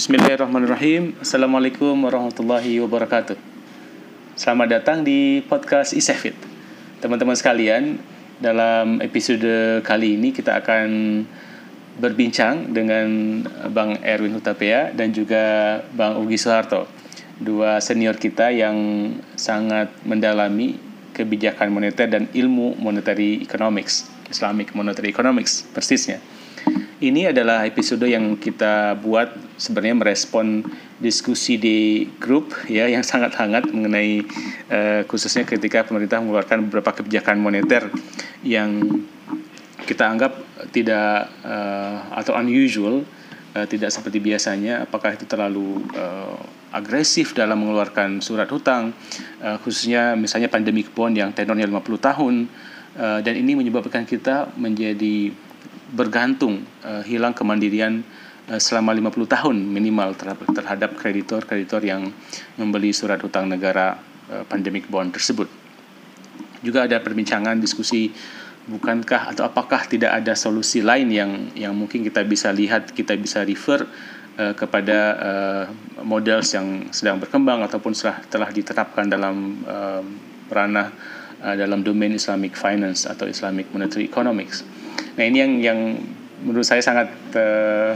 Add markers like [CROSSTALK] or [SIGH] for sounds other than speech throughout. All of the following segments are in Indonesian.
Bismillahirrahmanirrahim. Assalamualaikum warahmatullahi wabarakatuh. Selamat datang di podcast Isefit. Teman-teman sekalian, dalam episode kali ini kita akan berbincang dengan Bang Erwin Hutapea dan juga Bang Ugi Soeharto, dua senior kita yang sangat mendalami kebijakan moneter dan ilmu monetary economics, Islamic monetary economics persisnya. Ini adalah episode yang kita buat sebenarnya merespon diskusi di grup ya yang sangat hangat mengenai uh, khususnya ketika pemerintah mengeluarkan beberapa kebijakan moneter yang kita anggap tidak uh, atau unusual uh, tidak seperti biasanya. Apakah itu terlalu uh, agresif dalam mengeluarkan surat hutang uh, khususnya misalnya pandemic bond yang tenornya 50 tahun uh, dan ini menyebabkan kita menjadi bergantung uh, hilang kemandirian uh, selama 50 tahun minimal terhadap, kreditor-kreditor yang membeli surat hutang negara uh, pandemic bond tersebut. Juga ada perbincangan diskusi bukankah atau apakah tidak ada solusi lain yang yang mungkin kita bisa lihat, kita bisa refer uh, kepada uh, models yang sedang berkembang ataupun setelah telah diterapkan dalam uh, ranah dalam domain Islamic finance atau Islamic monetary economics. Nah ini yang yang menurut saya sangat uh,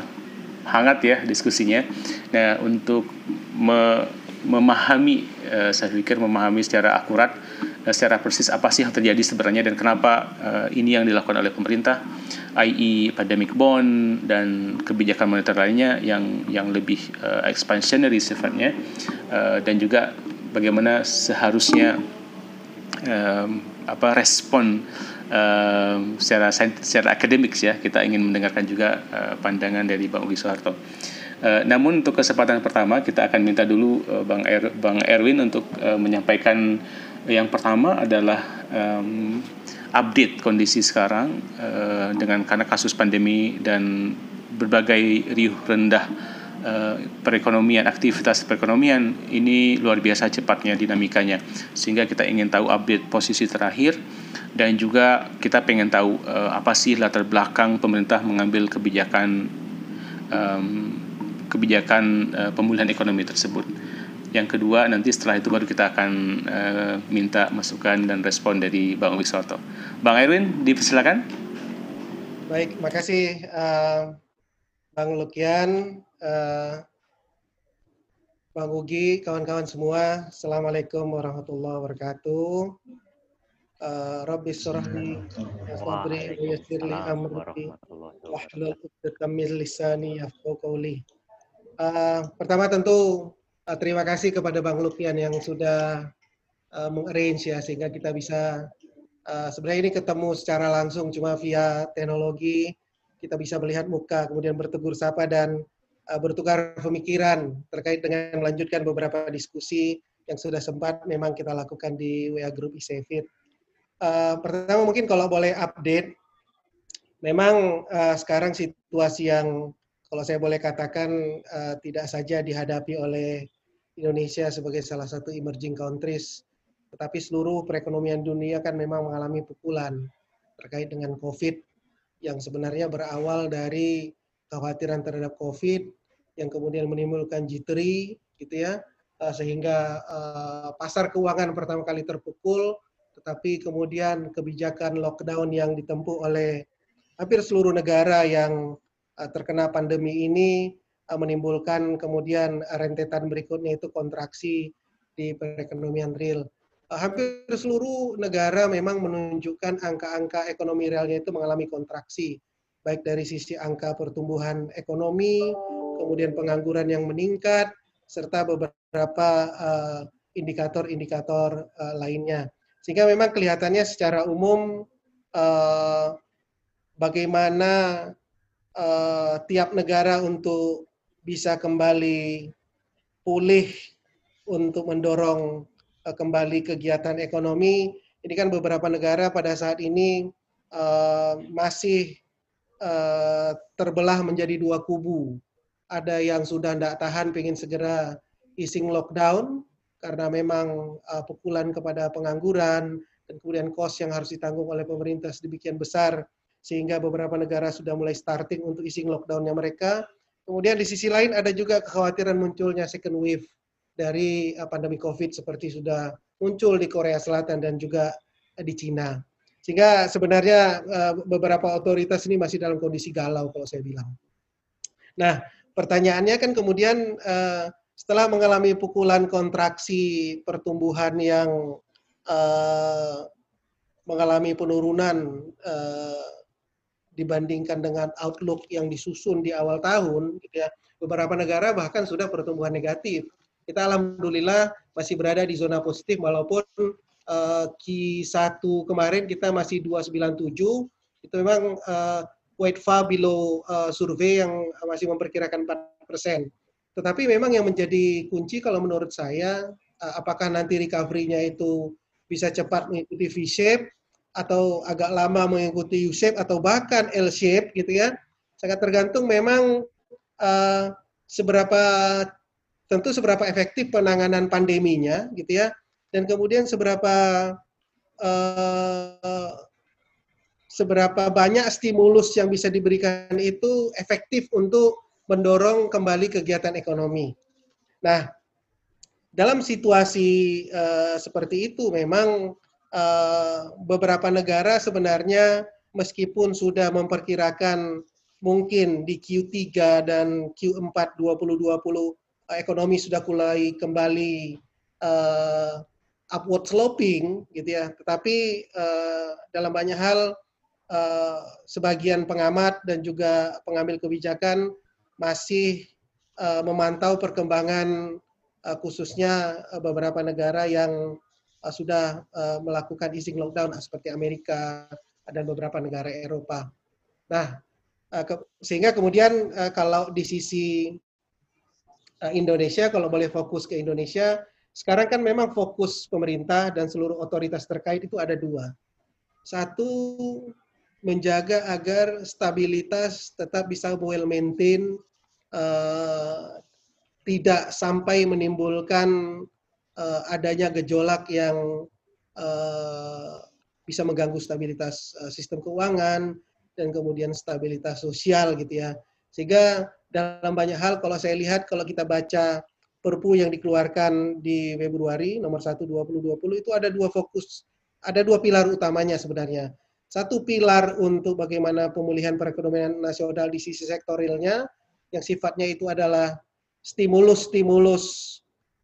hangat ya diskusinya. Nah untuk me, memahami, uh, saya pikir memahami secara akurat, uh, secara persis apa sih yang terjadi sebenarnya dan kenapa uh, ini yang dilakukan oleh pemerintah, i.e. pandemic bond dan kebijakan moneter lainnya yang yang lebih uh, expansionary sifatnya uh, dan juga bagaimana seharusnya um, apa respon uh, secara secara akademik ya kita ingin mendengarkan juga uh, pandangan dari Bang Ugi Soeharto. Uh, namun untuk kesempatan pertama kita akan minta dulu uh, Bang er, Bang Erwin untuk uh, menyampaikan yang pertama adalah um, update kondisi sekarang uh, dengan karena kasus pandemi dan berbagai riuh rendah uh, perekonomian, aktivitas perekonomian ini luar biasa cepatnya dinamikanya. Sehingga kita ingin tahu update posisi terakhir dan juga kita pengen tahu uh, apa sih latar belakang pemerintah mengambil kebijakan um, kebijakan uh, pemulihan ekonomi tersebut. Yang kedua nanti setelah itu baru kita akan uh, minta masukan dan respon dari Bang Wiswoto. Bang Erwin, dipersilakan. Baik, makasih uh, Bang Lukian uh, Bang Ugi, kawan-kawan semua. Assalamualaikum warahmatullahi wabarakatuh. Uh, Rabbi surahli sadri wa yassirli amri wahlul 'uqdatam min lisani yafqahu qawli. Uh, pertama tentu uh, terima kasih kepada Bang Lukian yang sudah uh, mengarrange ya sehingga kita bisa uh, sebenarnya ini ketemu secara langsung cuma via teknologi kita bisa melihat muka kemudian bertegur sapa dan uh, bertukar pemikiran terkait dengan melanjutkan beberapa diskusi yang sudah sempat memang kita lakukan di WA Group ICFIT. Uh, pertama mungkin kalau boleh update, memang uh, sekarang situasi yang kalau saya boleh katakan uh, tidak saja dihadapi oleh Indonesia sebagai salah satu emerging countries, tetapi seluruh perekonomian dunia kan memang mengalami pukulan terkait dengan COVID yang sebenarnya berawal dari kekhawatiran terhadap COVID yang kemudian menimbulkan jittery gitu ya uh, sehingga uh, pasar keuangan pertama kali terpukul tetapi kemudian kebijakan lockdown yang ditempuh oleh hampir seluruh negara yang uh, terkena pandemi ini menimbulkan kemudian rentetan berikutnya itu kontraksi di perekonomian real. Hampir seluruh negara memang menunjukkan angka-angka ekonomi realnya itu mengalami kontraksi baik dari sisi angka pertumbuhan ekonomi, kemudian pengangguran yang meningkat, serta beberapa indikator-indikator uh, uh, lainnya. Sehingga memang kelihatannya secara umum uh, bagaimana uh, tiap negara untuk bisa kembali pulih untuk mendorong uh, kembali kegiatan ekonomi. Ini kan beberapa negara pada saat ini uh, masih Eh, terbelah menjadi dua kubu. Ada yang sudah tidak tahan ingin segera easing lockdown karena memang uh, pukulan kepada pengangguran dan kemudian cost yang harus ditanggung oleh pemerintah sedemikian besar sehingga beberapa negara sudah mulai starting untuk easing lockdownnya mereka. Kemudian di sisi lain ada juga kekhawatiran munculnya second wave dari uh, pandemi COVID seperti sudah muncul di Korea Selatan dan juga uh, di Cina. Sehingga sebenarnya uh, beberapa otoritas ini masih dalam kondisi galau kalau saya bilang. Nah, pertanyaannya kan kemudian uh, setelah mengalami pukulan kontraksi pertumbuhan yang uh, mengalami penurunan dibandingkan dengan outlook yang disusun di awal tahun, gitu ya, beberapa negara bahkan sudah pertumbuhan negatif. Kita alhamdulillah masih berada di zona positif walaupun uh, Q1 kemarin kita masih 297 itu memang uh, quite far below uh, survei yang masih memperkirakan 4%. Tetapi memang yang menjadi kunci kalau menurut saya apakah nanti recovery-nya itu bisa cepat mengikuti V-shape atau agak lama mengikuti U-shape atau bahkan L-shape gitu ya. Sangat tergantung memang uh, seberapa tentu seberapa efektif penanganan pandeminya gitu ya dan kemudian seberapa uh, seberapa banyak stimulus yang bisa diberikan itu efektif untuk mendorong kembali kegiatan ekonomi. Nah, dalam situasi uh, seperti itu memang Eh, beberapa negara sebenarnya meskipun sudah memperkirakan mungkin di Q3 dan Q4 2020 ekonomi sudah mulai kembali uh, upward sloping gitu ya tetapi uh, dalam banyak hal uh, sebagian pengamat dan juga pengambil kebijakan masih uh, memantau perkembangan uh, khususnya beberapa negara yang uh, sudah uh, melakukan easing lockdown seperti Amerika dan beberapa negara Eropa. Nah, ke, sehingga kemudian uh, kalau di sisi uh, Indonesia, kalau boleh fokus ke Indonesia, sekarang kan memang fokus pemerintah dan seluruh otoritas terkait itu ada dua. Satu, menjaga agar stabilitas tetap bisa well maintain, uh, tidak sampai menimbulkan uh, adanya gejolak yang uh, bisa mengganggu stabilitas uh, sistem keuangan dan kemudian stabilitas sosial gitu ya. Sehingga dalam banyak hal kalau saya lihat kalau kita baca Perpu yang dikeluarkan di Februari nomor 1 2020 itu ada dua fokus, ada dua pilar utamanya sebenarnya. Satu pilar untuk bagaimana pemulihan perekonomian nasional di sisi sektorilnya yang sifatnya itu adalah stimulus-stimulus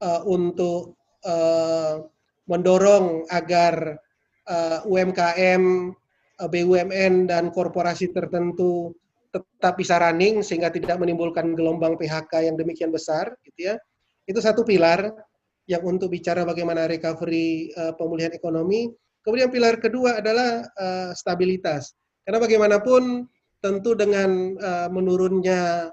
uh, untuk uh, mendorong agar uh, eh, UMKM, uh, BUMN dan korporasi tertentu tetap bisa running sehingga tidak menimbulkan gelombang PHK yang demikian besar, gitu ya. Itu satu pilar yang untuk bicara bagaimana recovery uh, pemulihan ekonomi. Kemudian pilar kedua adalah uh, stabilitas. Karena bagaimanapun tentu dengan uh, menurunnya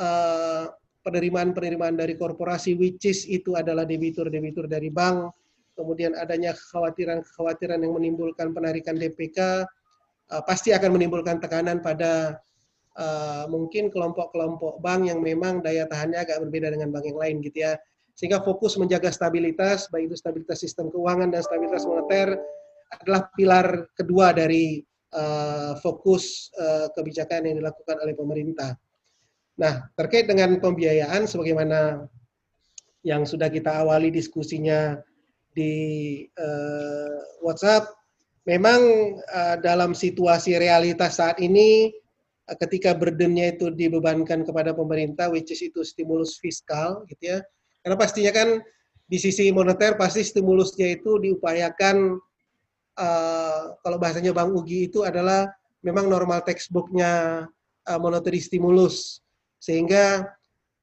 uh, penerimaan-penerimaan dari korporasi which is itu adalah debitur-debitur dari bank, kemudian adanya kekhawatiran-kekhawatiran yang menimbulkan penarikan DPK, uh, pasti akan menimbulkan tekanan pada uh, mungkin kelompok-kelompok bank yang memang daya tahannya agak berbeda dengan bank yang lain gitu ya. Sehingga fokus menjaga stabilitas, baik itu stabilitas sistem keuangan dan stabilitas moneter adalah pilar kedua dari uh, fokus uh, kebijakan yang dilakukan oleh pemerintah. Nah, terkait dengan pembiayaan sebagaimana yang sudah kita awali diskusinya di uh, WhatsApp, memang uh, dalam situasi realitas saat ini ketika burdennya itu dibebankan kepada pemerintah, which is itu stimulus fiskal, gitu ya. Karena pastinya kan di sisi moneter pasti stimulusnya itu diupayakan uh, kalau bahasanya Bang Ugi itu adalah memang normal textbooknya uh, monetary stimulus. Sehingga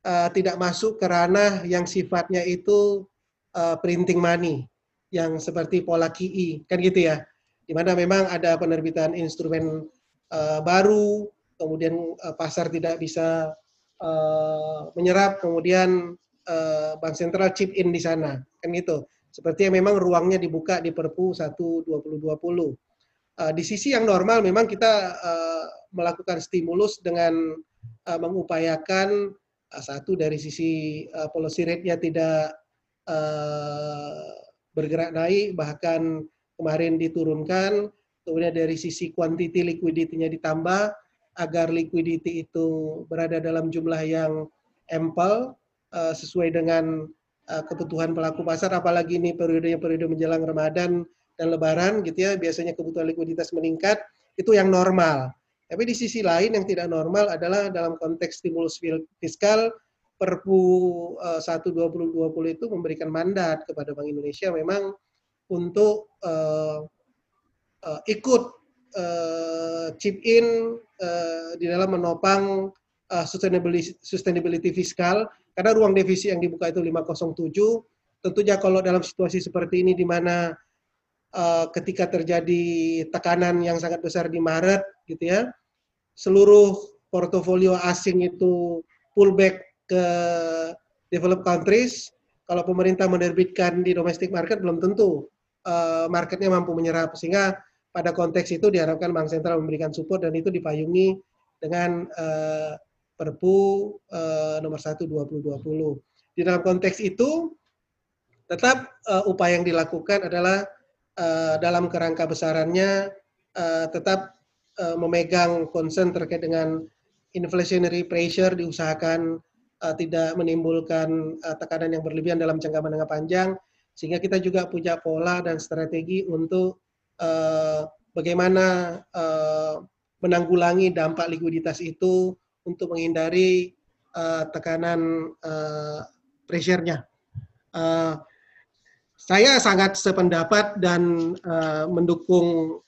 uh, tidak masuk ke ranah yang sifatnya itu uh, printing money yang seperti pola QE kan gitu ya. Di mana memang ada penerbitan instrumen uh, baru kemudian uh, pasar tidak bisa uh, menyerap kemudian uh, bank sentral chip in di sana. Kan gitu. Seperti yang memang ruangnya dibuka di Perpu 1 2020 uh, di sisi yang normal memang kita uh, melakukan stimulus dengan uh, mengupayakan uh, satu dari sisi uh, policy rate-nya tidak uh, bergerak naik, bahkan kemarin diturunkan, kemudian dari sisi quantity liquidity-nya ditambah, agar liquidity itu berada dalam jumlah yang ample uh, sesuai dengan uh, kebutuhan pelaku pasar apalagi ini periodenya periode menjelang Ramadan dan lebaran gitu ya biasanya kebutuhan likuiditas meningkat itu yang normal. Tapi di sisi lain yang tidak normal adalah dalam konteks stimulus fiskal Perpu uh, 1 2020 itu memberikan mandat kepada Bank Indonesia memang untuk uh, uh, ikut uh, chip in uh, di dalam menopang uh, sustainability, sustainability fiskal. Karena ruang devisi yang dibuka itu 507 tentunya kalau dalam situasi seperti ini di mana uh, ketika terjadi tekanan yang sangat besar di Maret gitu ya seluruh portofolio asing itu pullback ke developed countries, kalau pemerintah menerbitkan di domestic market belum tentu uh, marketnya mampu menyerap. Sehingga pada konteks itu diharapkan Bank Sentral memberikan support dan itu dipayungi dengan uh, Perpu uh, nomor 1 2020. Di dalam konteks itu tetap uh, upaya yang dilakukan adalah uh, dalam kerangka besarannya uh, tetap uh, memegang concern terkait dengan inflationary pressure diusahakan uh, tidak menimbulkan uh, tekanan yang berlebihan dalam jangka menengah panjang, sehingga kita juga punya pola dan strategi untuk uh, bagaimana uh, menanggulangi dampak likuiditas itu untuk menghindari uh, tekanan pressure-nya. Saya sangat sependapat dan mendukung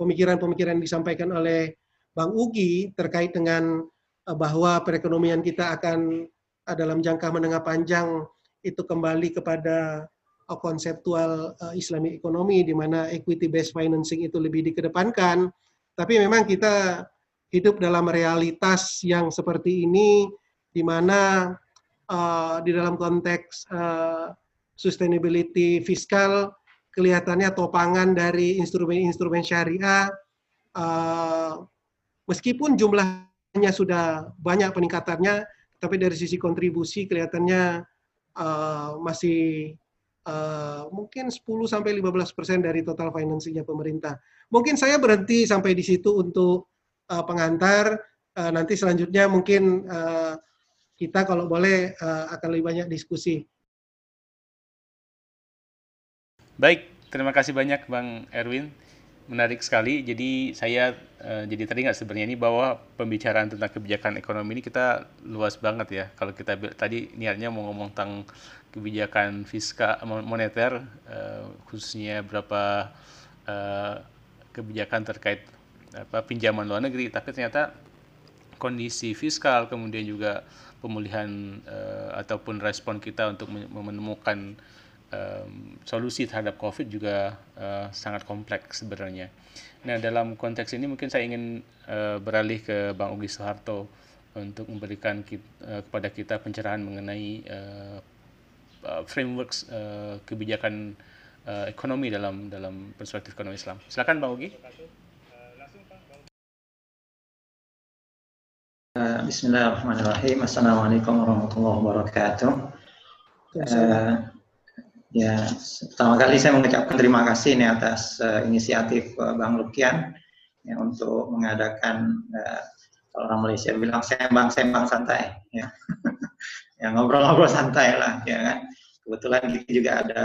pemikiran-pemikiran disampaikan oleh Bang Ugi terkait dengan Eh, bahwa perekonomian kita akan eh, dalam jangka menengah panjang itu kembali kepada konseptual Islamic ekonomi di mana equity based financing itu lebih dikedepankan. Tapi memang kita hidup dalam realitas yang seperti ini di mana uh, di dalam konteks uh, sustainability fiskal kelihatannya topangan dari instrumen-instrumen syariah uh, meskipun jumlah nya sudah banyak peningkatannya, tapi dari sisi kontribusi kelihatannya uh, masih uh, mungkin 10 sampai 15 persen dari total financingnya pemerintah. Mungkin saya berhenti sampai di situ untuk uh, pengantar. Uh, nanti selanjutnya mungkin uh, kita kalau boleh uh, akan lebih banyak diskusi. Baik, terima kasih banyak Bang Erwin menarik sekali. Jadi saya uh, jadi teringat sebenarnya ini bahwa pembicaraan tentang kebijakan ekonomi ini kita luas banget ya. Kalau kita tadi niatnya mau ngomong tentang kebijakan fiskal moneter uh, khususnya berapa uh, kebijakan terkait apa pinjaman luar negeri, tapi ternyata kondisi fiskal kemudian juga pemulihan ataupun respon kita untuk menemukan um, solusi terhadap COVID juga uh, sangat kompleks sebenarnya. Nah dalam konteks ini mungkin saya ingin uh, beralih ke Bang Ugi Soeharto untuk memberikan kita, uh, kepada kita pencerahan mengenai uh, uh, frameworks uh, kebijakan uh, ekonomi dalam dalam perspektif ekonomi Islam. Silakan Bang Ugi. Bismillahirrahmanirrahim. Assalamualaikum warahmatullahi wabarakatuh. Uh, Ya, pertama kali saya mengucapkan terima kasih nih atas uh, inisiatif uh, Bang Lukian ya, untuk mengadakan uh, kalau orang Malaysia bilang sembang-sembang santai, ya, [LAUGHS] ya ngobrol-ngobrol santai lah, ya kan. Kebetulan kita juga ada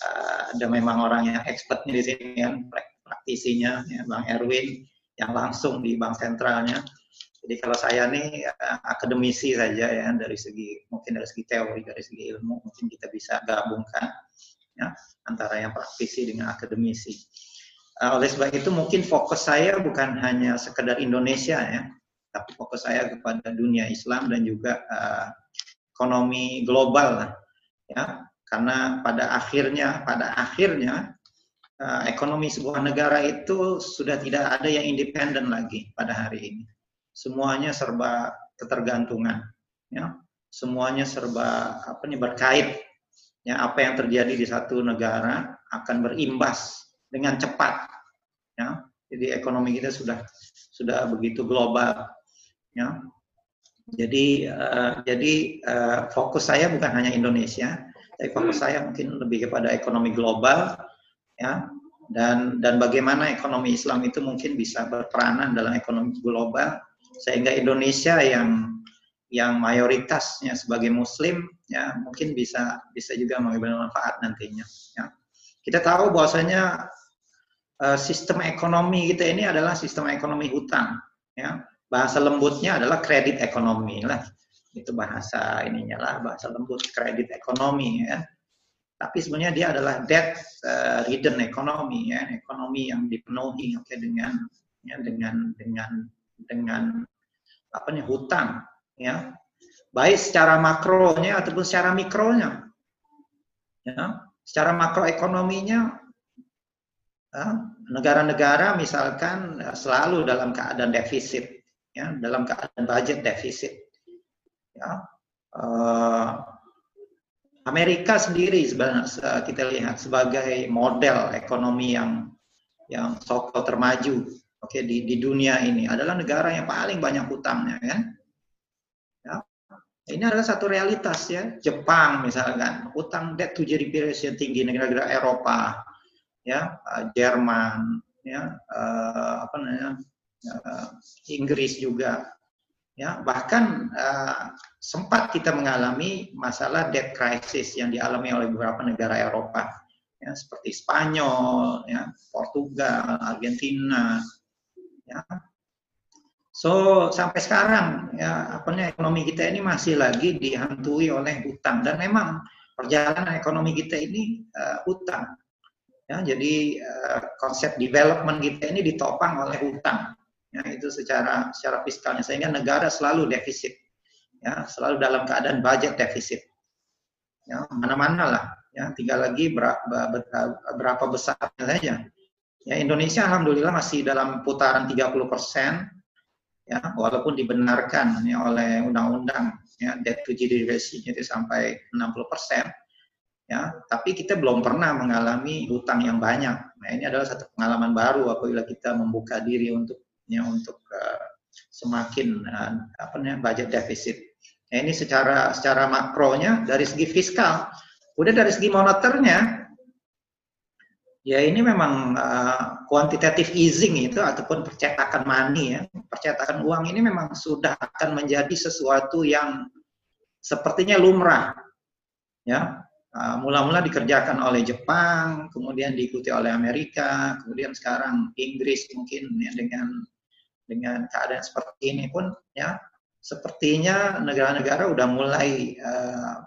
uh, ada memang orang yang expertnya di sini kan, praktisinya, ya, Bang Erwin yang langsung di bank sentralnya. Jadi kalau saya nih uh, akademisi saja ya dari segi mungkin dari segi teori, dari segi ilmu mungkin kita bisa gabungkan ya antara yang praktisi dengan akademisi. Uh, oleh sebab itu mungkin fokus saya bukan hanya sekedar Indonesia ya, tapi fokus saya kepada dunia Islam dan juga uh, ekonomi global lah ya. Karena pada akhirnya pada akhirnya uh, ekonomi sebuah negara itu sudah tidak ada yang independen lagi pada hari ini semuanya serba ketergantungan ya semuanya serba apa nih berkait. Ya apa yang terjadi di satu negara akan berimbas dengan cepat. Ya jadi ekonomi kita sudah sudah begitu global. Ya jadi uh, jadi uh, fokus saya bukan hanya Indonesia tapi fokus saya mungkin lebih kepada ekonomi global ya. Dan dan bagaimana ekonomi Islam itu mungkin bisa berperanan dalam ekonomi global sehingga Indonesia yang yang mayoritasnya sebagai Muslim ya mungkin bisa bisa juga mengambil manfaat nantinya. Ya. Kita tahu bahwasanya uh, sistem ekonomi kita ini adalah sistem ekonomi hutang. Ya. Bahasa lembutnya adalah kredit ekonomi lah. Itu bahasa ininya lah bahasa lembut kredit ekonomi ya. Tapi sebenarnya dia adalah debt uh, ridden ekonomi ya, ekonomi yang dipenuhi okay, dengan ya, dengan dengan dengan apa nih hutang ya baik secara makronya ataupun secara mikronya ya secara makroekonominya ya, negara-negara misalkan ya, selalu dalam keadaan defisit ya dalam keadaan budget defisit ya uh, Amerika sendiri sebenarnya kita lihat sebagai model ekonomi yang yang sokol termaju oke okay, di di dunia ini adalah negara yang paling banyak hutangnya kan. Ya. Ini adalah satu realitas ya. Jepang misalkan utang debt to GDP ratio tinggi negara-negara Eropa ya, uh, Jerman ya, uh, apa namanya? Uh, Inggris juga ya bahkan sempat kita mengalami masalah debt crisis yang dialami oleh beberapa negara Eropa ya seperti Spanyol ya Portugal Argentina Ya. So sampai sekarang ya apa ekonomi kita ini masih lagi dihantui oleh utang dan memang perjalanan ekonomi kita ini uh, utang. Ya, jadi uh, konsep development kita ini ditopang oleh utang. Ya, itu secara secara fiskalnya sehingga negara selalu defisit. Ya, selalu dalam keadaan budget defisit. Ya, mana-mana lah. Ya, tinggal lagi berapa, berapa besar saja Ya, Indonesia alhamdulillah masih dalam putaran 30 persen, ya, walaupun dibenarkan ya, oleh undang-undang ya, debt to GDP ratio itu sampai 60 persen, ya, tapi kita belum pernah mengalami hutang yang banyak. Nah, ini adalah satu pengalaman baru apabila kita membuka diri untuk ya, untuk uh, semakin uh, apa namanya budget defisit. Nah, ini secara secara makronya dari segi fiskal, udah dari segi moneternya Ya ini memang uh, quantitative easing itu ataupun percetakan money ya, percetakan uang ini memang sudah akan menjadi sesuatu yang sepertinya lumrah. Ya, uh, mula-mula dikerjakan oleh Jepang, kemudian diikuti oleh Amerika, kemudian sekarang Inggris mungkin ya, dengan dengan keadaan seperti ini pun ya sepertinya negara-negara udah mulai uh,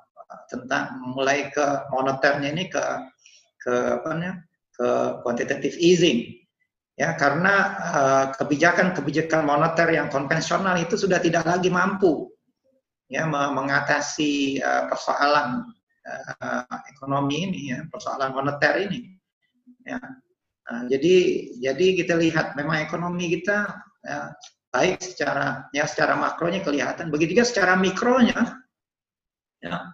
tentang mulai ke moneternya ini ke ke apa namanya ke quantitative easing. Ya karena uh, kebijakan-kebijakan moneter yang konvensional itu sudah tidak lagi mampu ya mengatasi uh, persoalan uh, ekonomi ini ya persoalan moneter ini. Ya uh, jadi jadi kita lihat memang ekonomi kita ya, baik secara ya secara makronya kelihatan. Begitu juga secara mikronya ya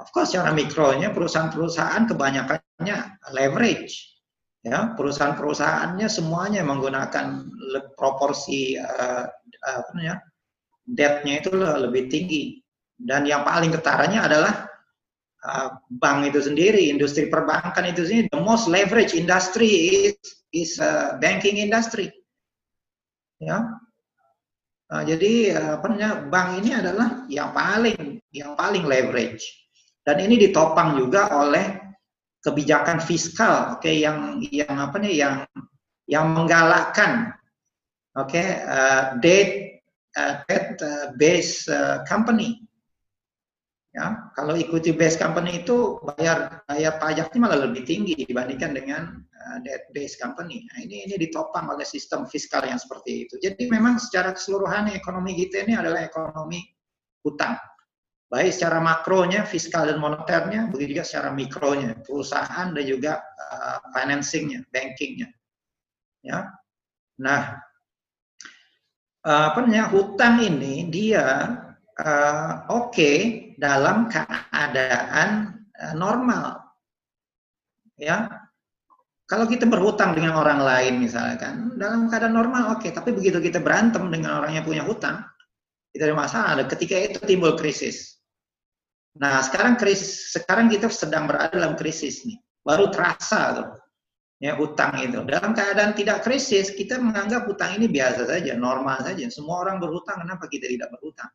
of course secara mikronya perusahaan-perusahaan kebanyakannya leverage ya perusahaan-perusahaannya semuanya menggunakan proporsi uh, apa namanya debt-nya itu lebih tinggi. Dan yang paling ketaranya adalah uh, bank itu sendiri industri perbankan itu sendiri the most leverage industry is is uh, banking industry. Ya. Uh, jadi uh, apa namanya bank ini adalah yang paling yang paling leverage. Dan ini ditopang juga oleh kebijakan fiskal oke okay, yang yang apa nih yang yang menggalakkan oke okay, uh, debt uh, debt uh, base uh, company. Ya kalau ikuti base company itu bayar bayar pajaknya malah lebih tinggi dibandingkan dengan uh, debt base company. Nah, ini ini ditopang oleh sistem fiskal yang seperti itu. Jadi memang secara keseluruhan ekonomi kita ini adalah ekonomi hutang baik secara makronya, fiskal dan moneternya, begitu juga secara mikronya, perusahaan dan juga uh, financingnya, bankingnya. Ya, nah uh, apa namanya hutang ini dia uh, oke okay dalam keadaan uh, normal, ya. Kalau kita berhutang dengan orang lain misalkan, dalam keadaan normal oke, okay. tapi begitu kita berantem dengan orang yang punya hutang, tidak ada masalah. Ketika itu timbul krisis Nah, sekarang krisis sekarang kita sedang berada dalam krisis nih. Baru terasa tuh. ya hutang itu. Dalam keadaan tidak krisis, kita menganggap hutang ini biasa saja, normal saja. Semua orang berhutang, kenapa kita tidak berhutang?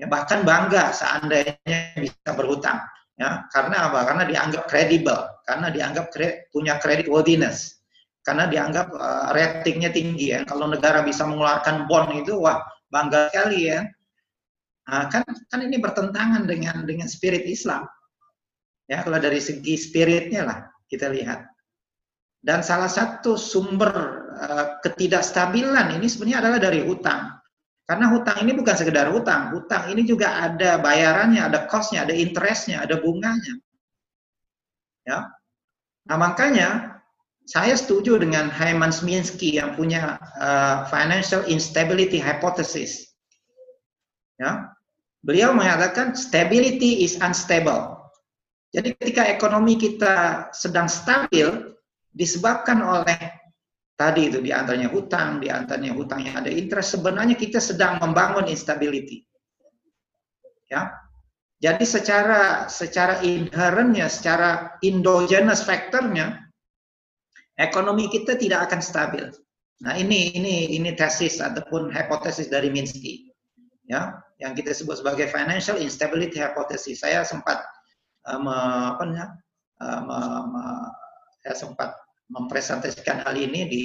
Ya, bahkan bangga seandainya bisa berhutang. Ya, karena apa? Karena dianggap kredibel, karena dianggap kre, punya credit worthiness, karena dianggap uh, ratingnya tinggi ya. Kalau negara bisa mengeluarkan bond itu, wah bangga sekali ya. Nah, kan kan ini bertentangan dengan dengan spirit Islam. Ya, kalau dari segi spiritnya lah kita lihat. Dan salah satu sumber uh, ketidakstabilan ini sebenarnya adalah dari hutang. Karena hutang ini bukan sekedar hutang, hutang ini juga ada bayarannya, ada costnya, ada interestnya, ada bunganya. Ya, nah makanya saya setuju dengan Hyman Sminsky yang punya uh, financial instability hypothesis. Ya, beliau mengatakan stability is unstable. Jadi ketika ekonomi kita sedang stabil, disebabkan oleh tadi itu di antaranya hutang, di antaranya hutang yang ada interest, sebenarnya kita sedang membangun instability. Ya, jadi secara secara inherentnya, secara endogenous faktornya, ekonomi kita tidak akan stabil. Nah ini ini ini tesis ataupun hipotesis dari Minsky, ya, yang kita sebut sebagai financial instability hypothesis. Saya sempat uh, apa namanya, uh, me, saya sempat mempresentasikan hal ini di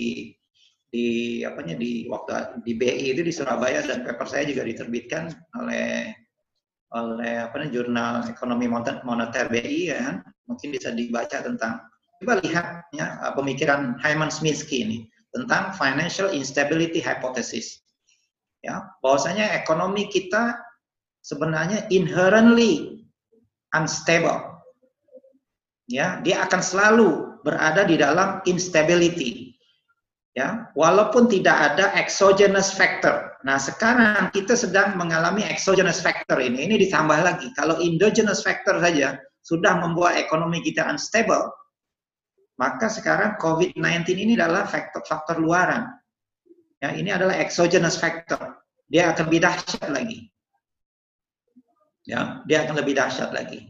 di apanya di waktu di BI itu di Surabaya dan paper saya juga diterbitkan oleh oleh apa namanya jurnal ekonomi moneter BI ya kan? mungkin bisa dibaca tentang coba lihat ya pemikiran Hyman Sminsky ini tentang financial instability hypothesis ya bahwasanya ekonomi kita sebenarnya inherently unstable ya dia akan selalu berada di dalam instability. Ya, walaupun tidak ada exogenous factor. Nah, sekarang kita sedang mengalami exogenous factor ini. Ini ditambah lagi. Kalau endogenous factor saja sudah membuat ekonomi kita unstable, maka sekarang COVID-19 ini adalah faktor-faktor luaran. Ya, ini adalah exogenous factor. Dia akan lebih dahsyat lagi. Ya, dia akan lebih dahsyat lagi.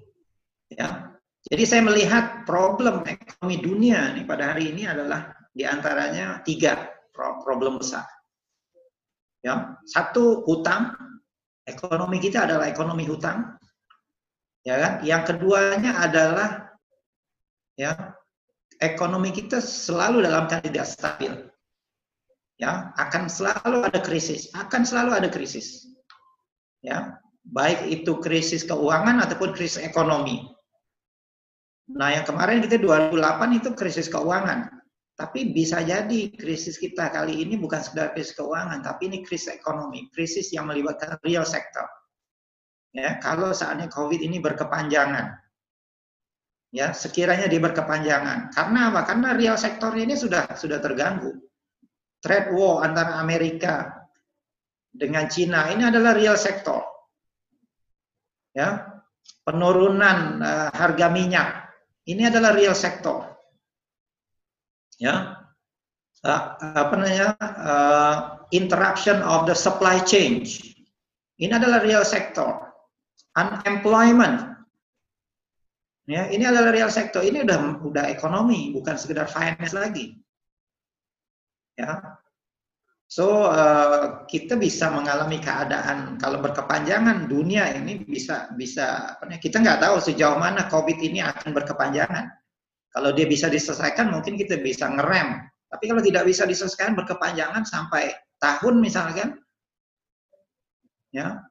Ya, jadi saya melihat problem ekonomi dunia nih pada hari ini adalah di antaranya tiga problem besar. Ya, satu hutang, ekonomi kita adalah ekonomi hutang, ya kan? Yang keduanya adalah ya ekonomi kita selalu dalam keadaan tidak stabil. Ya, akan selalu ada krisis, akan selalu ada krisis. Ya, baik itu krisis keuangan ataupun krisis ekonomi. Nah, yang kemarin kita 2008 itu krisis keuangan. Tapi bisa jadi krisis kita kali ini bukan sekedar krisis keuangan, tapi ini krisis ekonomi, krisis yang melibatkan real sector. Ya, kalau saatnya COVID ini berkepanjangan, ya sekiranya dia berkepanjangan. Karena apa? Karena real sektor ini sudah sudah terganggu. Trade war antara Amerika dengan Cina ini adalah real sektor. Ya, penurunan uh, harga minyak ini adalah real sektor. Ya. Uh, apa namanya? Uh, interruption of the supply chain. Ini adalah real sektor. Unemployment. Ya, ini adalah real sektor. Ini udah udah ekonomi, bukan sekedar finance lagi. Ya. So uh, kita bisa mengalami keadaan kalau berkepanjangan dunia ini bisa bisa kita nggak tahu sejauh mana COVID ini akan berkepanjangan. Kalau dia bisa diselesaikan mungkin kita bisa ngerem. Tapi kalau tidak bisa diselesaikan berkepanjangan sampai tahun misalkan, ya.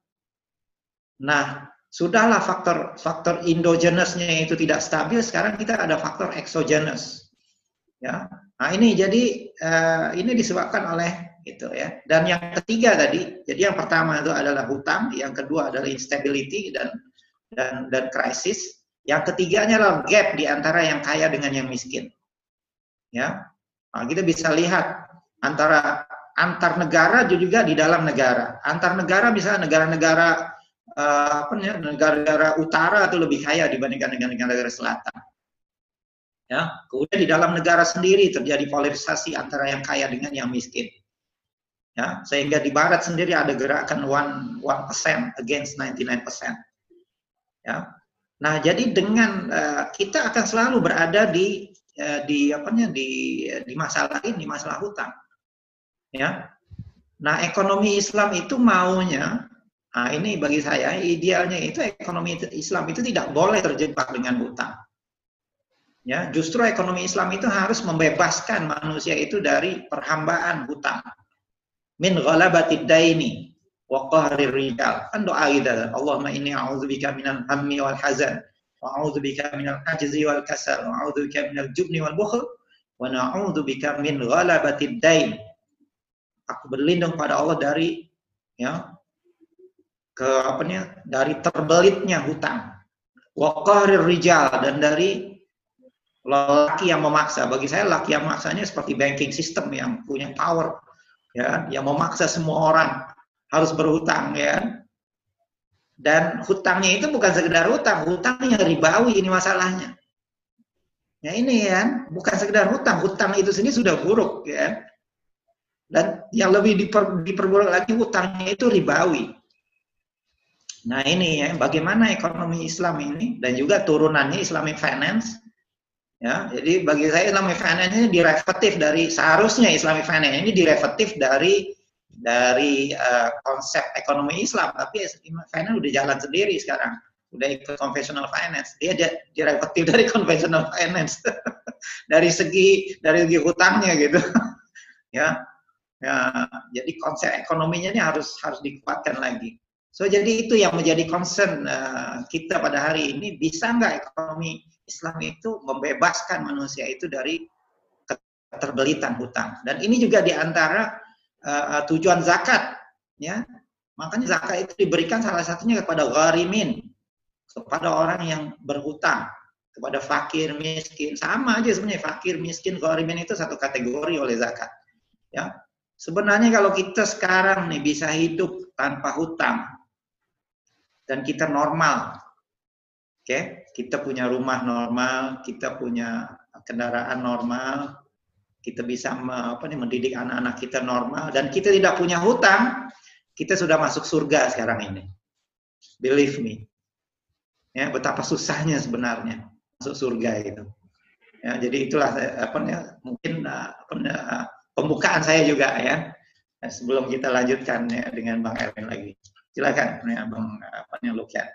Nah, sudahlah faktor faktor endogenusnya itu tidak stabil, sekarang kita ada faktor exogenous. Ya. Nah, ini jadi uh, ini disebabkan oleh itu ya. Dan yang ketiga tadi, jadi yang pertama itu adalah hutang, yang kedua adalah instability dan dan dan krisis. Yang ketiganya adalah gap di antara yang kaya dengan yang miskin. Ya. Nah, kita bisa lihat antara antar negara juga di dalam negara. Antar negara misalnya negara-negara uh, apa negara-negara utara itu lebih kaya dibandingkan dengan negara-negara selatan. Ya, kemudian di dalam negara sendiri terjadi polarisasi antara yang kaya dengan yang miskin. Ya, sehingga di barat sendiri ada gerakan one one percent against 99%. Ya. Nah, jadi dengan uh, kita akan selalu berada di eh, di apa di di masalah ini masalah hutang. Ya. Nah, ekonomi Islam itu maunya Nah, ini bagi saya idealnya itu ekonomi Islam itu tidak boleh terjebak dengan hutang. Ya, justru ekonomi Islam itu harus membebaskan manusia itu dari perhambaan hutang. Min ghalabatid daini wa qahrir rijal. Kan doa kita, Allahumma inni a'udzubika minal hammi wal hazan wa a'udzubika minal ajzi wal kasal wa a'udzubika minal jubni wal bukhl wa na'udzubika min ghalabatid dain. Aku berlindung pada Allah dari ya ke apa nih dari terbelitnya hutang waqarir rijal dan dari laki yang memaksa. Bagi saya laki yang maksanya seperti banking system yang punya power ya yang memaksa semua orang harus berhutang ya. Dan hutangnya itu bukan sekedar hutang hutangnya ribawi ini masalahnya. Ya ini ya bukan sekedar hutang hutang itu sendiri sudah buruk ya. Dan yang lebih diper, diperburuk lagi hutangnya itu ribawi Nah ini ya, bagaimana ekonomi Islam ini dan juga turunannya Islamic Finance. Ya, jadi bagi saya Islamic Finance ini derivatif dari seharusnya Islamic Finance ini derivatif dari dari uh, konsep ekonomi Islam, tapi Islamic Finance udah jalan sendiri sekarang, udah ikut conventional finance. Dia derivatif dari conventional finance [LAUGHS] dari segi dari segi hutangnya gitu. [LAUGHS] ya. Ya, jadi konsep ekonominya ini harus harus dikuatkan lagi. So jadi itu yang menjadi concern uh, kita pada hari ini bisa nggak ekonomi Islam itu membebaskan manusia itu dari keterbelitan hutang dan ini juga di antara uh, tujuan zakat ya makanya zakat itu diberikan salah satunya kepada gharimin kepada orang yang berhutang kepada fakir miskin sama aja sebenarnya fakir miskin gharimin itu satu kategori oleh zakat ya sebenarnya kalau kita sekarang nih bisa hidup tanpa hutang dan kita normal. Oke, okay? Kita punya rumah normal, kita punya kendaraan normal, kita bisa apa nih mendidik anak-anak kita normal dan kita tidak punya hutang, kita sudah masuk surga sekarang ini. Believe me. Ya, betapa susahnya sebenarnya masuk surga itu. Ya, jadi itulah apa nih mungkin apa nih, pembukaan saya juga ya. Sebelum kita lanjutkan ya dengan Bang Erwin lagi. Silakan, ya, Bang apa nih Lukian.